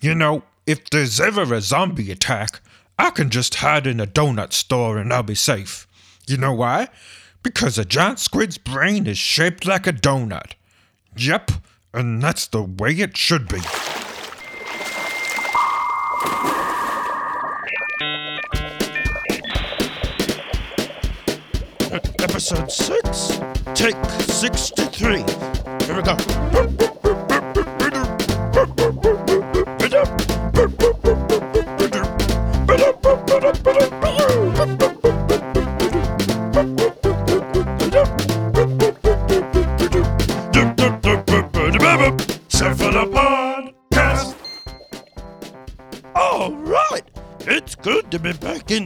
You know, if there's ever a zombie attack, I can just hide in a donut store and I'll be safe. You know why? Because a giant squid's brain is shaped like a donut. Yep, and that's the way it should be. Episode 6, take 63. Here we go.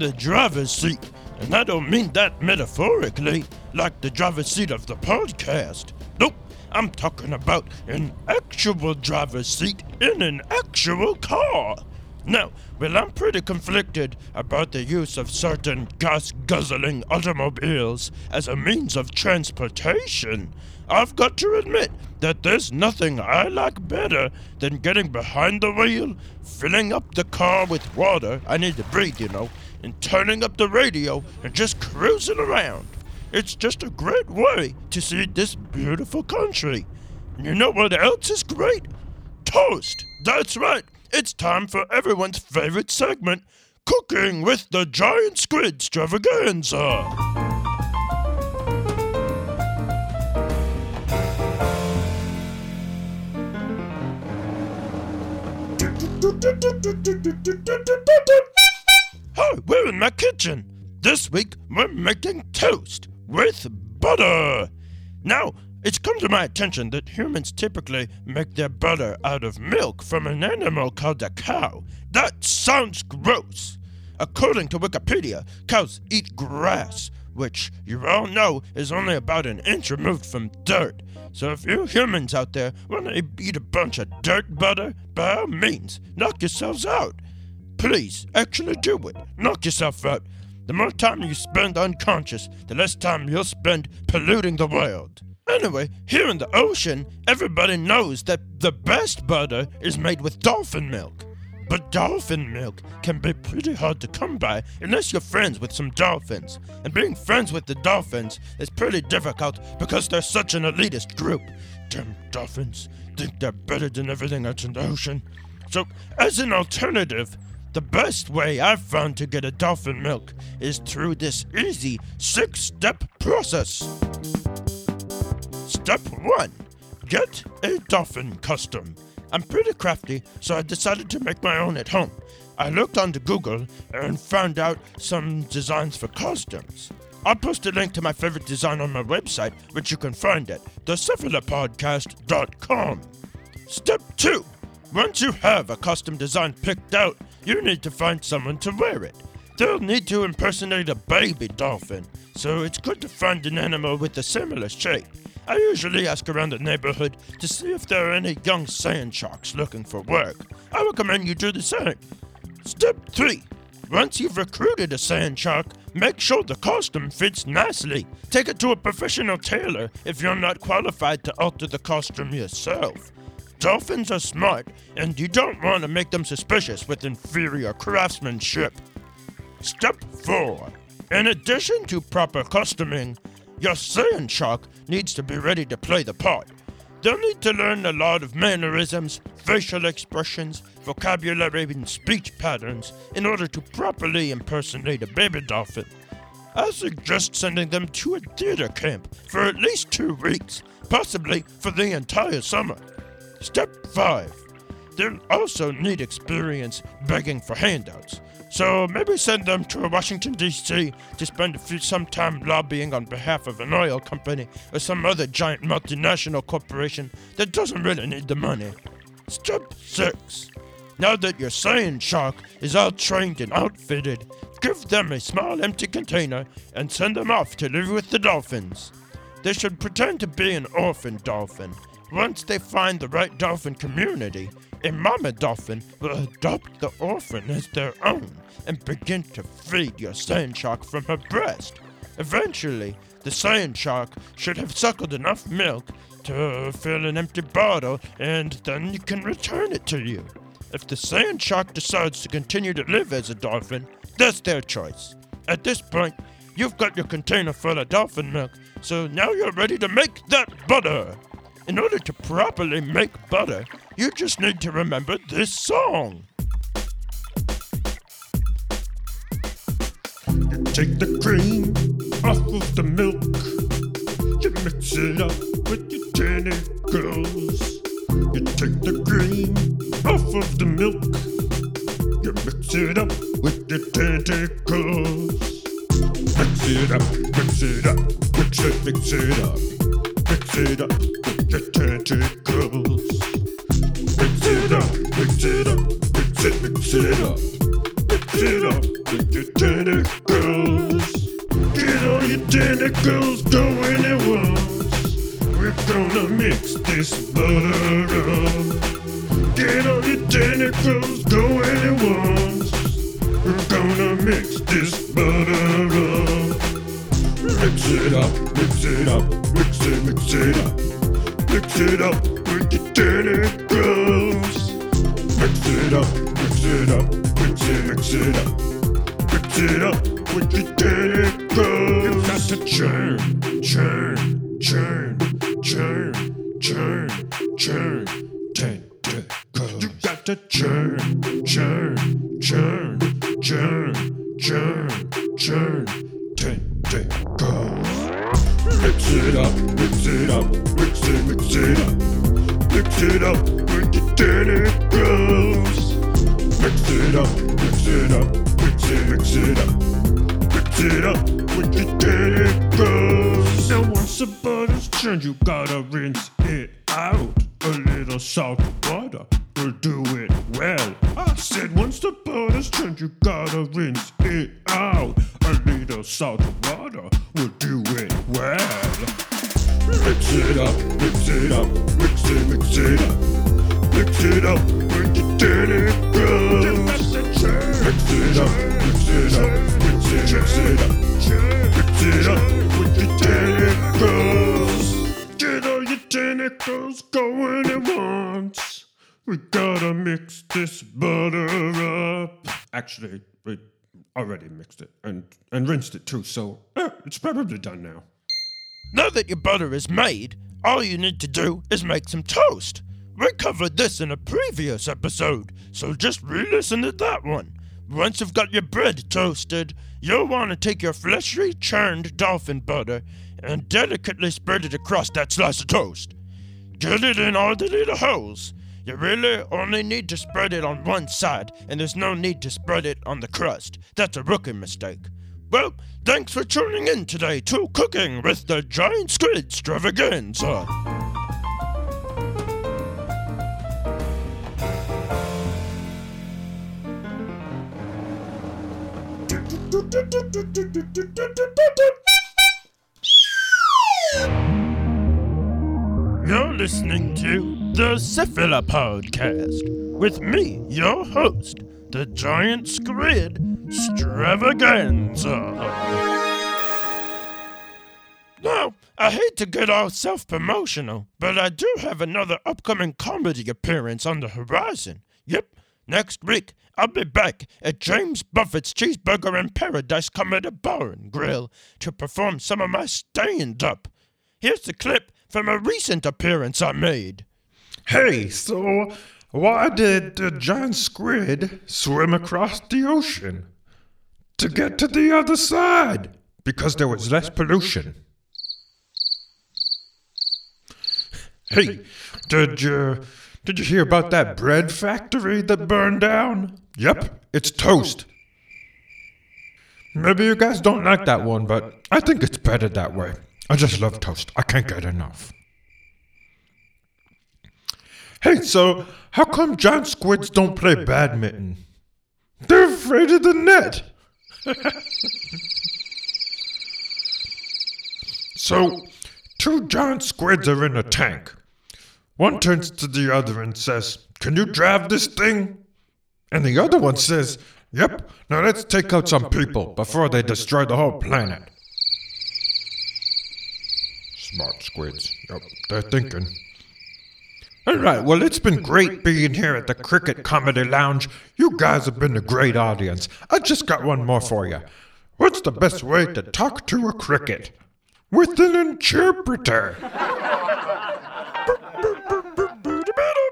The driver's seat, and I don't mean that metaphorically, like the driver's seat of the podcast. Nope, I'm talking about an actual driver's seat in an actual car. Now, well, I'm pretty conflicted about the use of certain gas guzzling automobiles as a means of transportation. I've got to admit that there's nothing I like better than getting behind the wheel, filling up the car with water, I need to breathe, you know, and turning up the radio and just cruising around. It's just a great way to see this beautiful country. And you know what else is great? Toast! That's right! It's time for everyone's favorite segment Cooking with the Giant Squidstravaganza! Hi, we're in my kitchen. This week we're making toast with butter. Now, it's come to my attention that humans typically make their butter out of milk from an animal called a cow. That sounds gross. According to Wikipedia, cows eat grass, which you all know is only about an inch removed from dirt. So if you humans out there want to eat a bunch of dirt butter, by all means, knock yourselves out. Please, actually do it. Knock yourself out. The more time you spend unconscious, the less time you'll spend polluting the world. Anyway, here in the ocean, everybody knows that the best butter is made with dolphin milk. But dolphin milk can be pretty hard to come by unless you're friends with some dolphins. And being friends with the dolphins is pretty difficult because they're such an elitist group. Damn dolphins think they're better than everything else in the ocean. So, as an alternative, the best way I've found to get a dolphin milk is through this easy six step process. Step 1 Get a dolphin custom. I'm pretty crafty, so I decided to make my own at home. I looked onto Google and found out some designs for costumes. I'll post a link to my favorite design on my website, which you can find at thecephalopodcast.com. Step 2 Once you have a custom design picked out, you need to find someone to wear it. They'll need to impersonate a baby dolphin, so it's good to find an animal with a similar shape. I usually ask around the neighborhood to see if there are any young sand sharks looking for work. I recommend you do the same. Step 3. Once you've recruited a sand shark, make sure the costume fits nicely. Take it to a professional tailor if you're not qualified to alter the costume yourself. Dolphins are smart, and you don't want to make them suspicious with inferior craftsmanship. Step 4. In addition to proper costuming, your sand shark needs to be ready to play the part. They'll need to learn a lot of mannerisms, facial expressions, vocabulary, and speech patterns in order to properly impersonate a baby dolphin. I suggest sending them to a theater camp for at least two weeks, possibly for the entire summer. Step 5. They'll also need experience begging for handouts. So maybe send them to Washington, D.C. to spend few, some time lobbying on behalf of an oil company or some other giant multinational corporation that doesn't really need the money. Step 6. Now that your sand shark is all trained and outfitted, give them a small empty container and send them off to live with the dolphins. They should pretend to be an orphan dolphin. Once they find the right dolphin community, a mama dolphin will adopt the orphan as their own and begin to feed your sand shark from her breast. Eventually, the sand shark should have suckled enough milk to fill an empty bottle, and then you can return it to you. If the sand shark decides to continue to live as a dolphin, that's their choice. At this point, you've got your container full of dolphin milk, so now you're ready to make that butter. In order to properly make butter, you just need to remember this song. You take the cream off of the milk. You mix it up with your tentacles. You take the cream off of the milk. You mix it up with your tentacles. Mix it up, mix it up, mix it, mix it up. Mix it up your tentacles. Mix it up, mix it up, mix it, mix it up. Mix it up with your tentacles. Get all your tentacles going at once. We're gonna mix this butter up. Get all your tentacles going at once. We're gonna mix this butter up. Mix it up, mix it up, mix it, mix it up. Mix it up with your tentacles. Mix it up, mix it up, mix it, mix it up. Mix it up with your tentacles. You got to churn, churn, churn, churn, churn, churn, tentacles. You got to churn, churn, churn, churn, churn, churn, tentacles. Mix it up, mix it up, mix it, mix it up. Mix it up with your tentacles. Mix it up, mix it up, mix it, mix it up. Mix it up with your tentacles. Now once the butter's churned, you gotta rinse it out. A little salt water do it well. I said once the butter's turned, you gotta rinse it out. A little salt water will do it well. Mix it up, mix it up, mix it, mix it up. Actually, we already mixed it and, and rinsed it too, so eh, it's probably done now. Now that your butter is made, all you need to do is make some toast. We covered this in a previous episode, so just re listen to that one. Once you've got your bread toasted, you'll want to take your freshly churned dolphin butter and delicately spread it across that slice of toast. Get it in all the little holes. You really only need to spread it on one side, and there's no need to spread it on the crust. That's a rookie mistake. Well, thanks for tuning in today to Cooking with the Giant Squidstravaganza. You're listening to the Cephalopodcast with me, your host, the Giant Squid Stravaganza. Now, I hate to get all self promotional, but I do have another upcoming comedy appearance on the horizon. Yep, next week I'll be back at James Buffett's Cheeseburger in Paradise Comedy Bar and Grill to perform some of my stand up. Here's the clip from a recent appearance I made. Hey, so why did the giant squid swim across the ocean? To get to the other side. Because there was less pollution. Hey, did you did you hear about that bread factory that burned down? Yep, it's toast. Maybe you guys don't like that one, but I think it's better that way. I just love toast. I can't get enough. Hey, so how come giant squids don't play badminton? They're afraid of the net. so, two giant squids are in a tank. One turns to the other and says, Can you drive this thing? And the other one says, Yep, now let's take out some people before they destroy the whole planet. Smart squids. Yep, they're thinking. All right, well, it's been great being here at the Cricket Comedy Lounge. You guys have been a great audience. I just got one more for you. What's the best way to talk to a cricket? With an interpreter.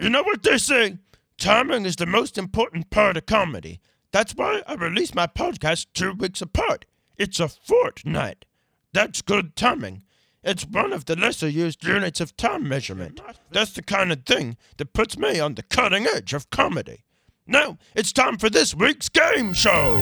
You know what they say? Timing is the most important part of comedy. That's why I release my podcast two weeks apart. It's a fortnight. That's good timing. It's one of the lesser used units of time measurement. That's the kind of thing that puts me on the cutting edge of comedy. Now, it's time for this week's game show.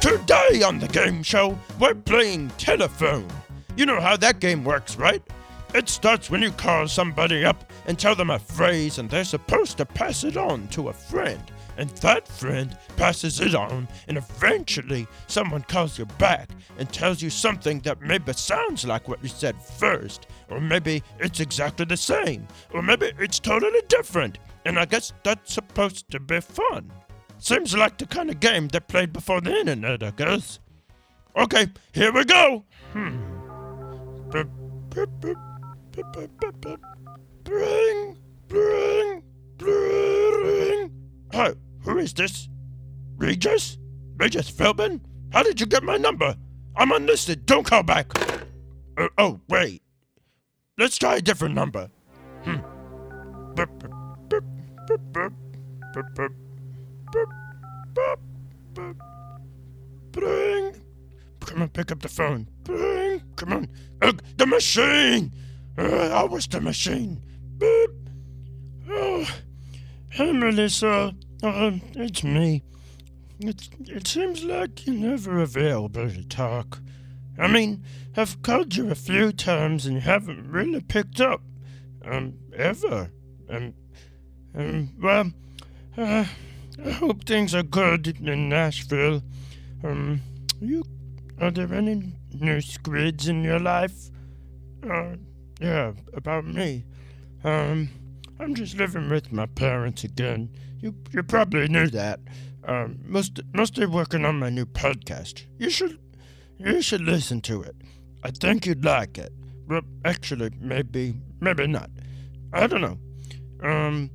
Today on the game show, we're playing telephone. You know how that game works, right? It starts when you call somebody up and tell them a phrase, and they're supposed to pass it on to a friend. And that friend passes it on, and eventually someone calls you back and tells you something that maybe sounds like what you said first, or maybe it's exactly the same, or maybe it's totally different. And I guess that's supposed to be fun. Seems like the kind of game they played before the internet, I guess. Okay, here we go. Hmm. Bring, bring, bring. Hi, who is this? Regis? Regis Philbin? How did you get my number? I'm unlisted. Don't call back. Uh, oh, wait. Let's try a different number. Hmm. Bring. Come on, pick up the phone. Bring. Come on. Uh, the machine. Uh, I was the machine. Beep. Oh. Hey, Melissa. Uh, it's me. It, it seems like you're never available to talk. I mean, I've called you a few times and you haven't really picked up. Um, ever. Um, um, well, uh, I hope things are good in Nashville. Um, you, are there any new squids in your life? Uh, yeah, about me. Um, I'm just living with my parents again. You, you probably knew that. Um, most, mostly working on my new podcast. You should, you should listen to it. I think you'd like it. Well, actually, maybe, maybe not. I don't know. Um,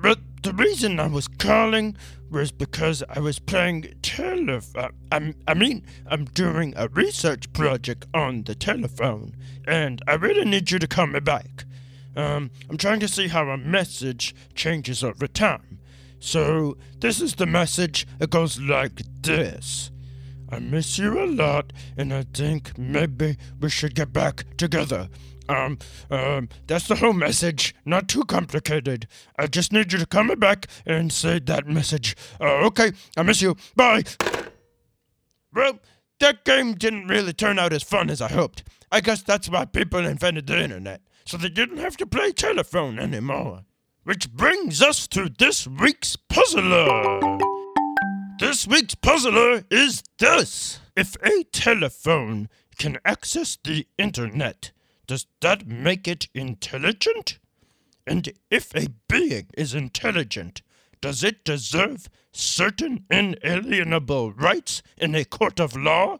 but the reason I was calling was because I was playing telephone. I, I mean, I'm doing a research project on the telephone, and I really need you to call me back. Um, I'm trying to see how a message changes over time. So, this is the message. It goes like this I miss you a lot, and I think maybe we should get back together. Um, um, that's the whole message. Not too complicated. I just need you to come back and say that message. Uh, okay, I miss you. Bye. Well, that game didn't really turn out as fun as I hoped. I guess that's why people invented the internet, so they didn't have to play telephone anymore. Which brings us to this week's puzzler. This week's puzzler is this. If a telephone can access the internet, does that make it intelligent? And if a being is intelligent, does it deserve certain inalienable rights in a court of law?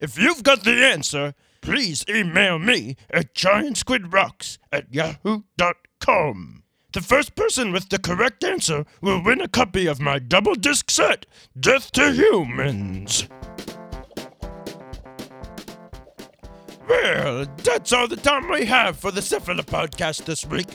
If you've got the answer, please email me at giantsquidrocks at yahoo.com. The first person with the correct answer will win a copy of my double disc set, Death to Humans. Well, that's all the time we have for the Cephalopodcast this week.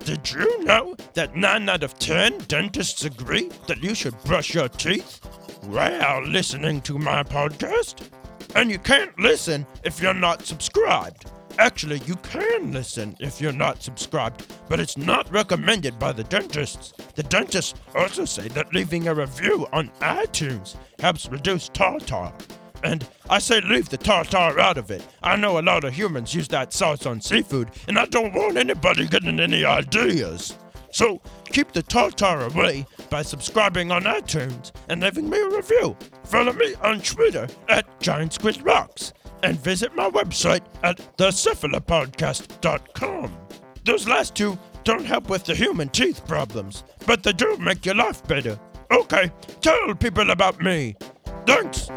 Did you know that 9 out of 10 dentists agree that you should brush your teeth while listening to my podcast? And you can't listen if you're not subscribed. Actually, you can listen if you're not subscribed, but it's not recommended by the dentists. The dentists also say that leaving a review on iTunes helps reduce tartar. And I say leave the tartar out of it. I know a lot of humans use that sauce on seafood, and I don't want anybody getting any ideas. So keep the tartar away by subscribing on iTunes and leaving me a review. Follow me on Twitter at Giant Squid Rocks and visit my website at thecephalopodcast.com. Those last two don't help with the human teeth problems, but they do make your life better. Okay, tell people about me. Thanks.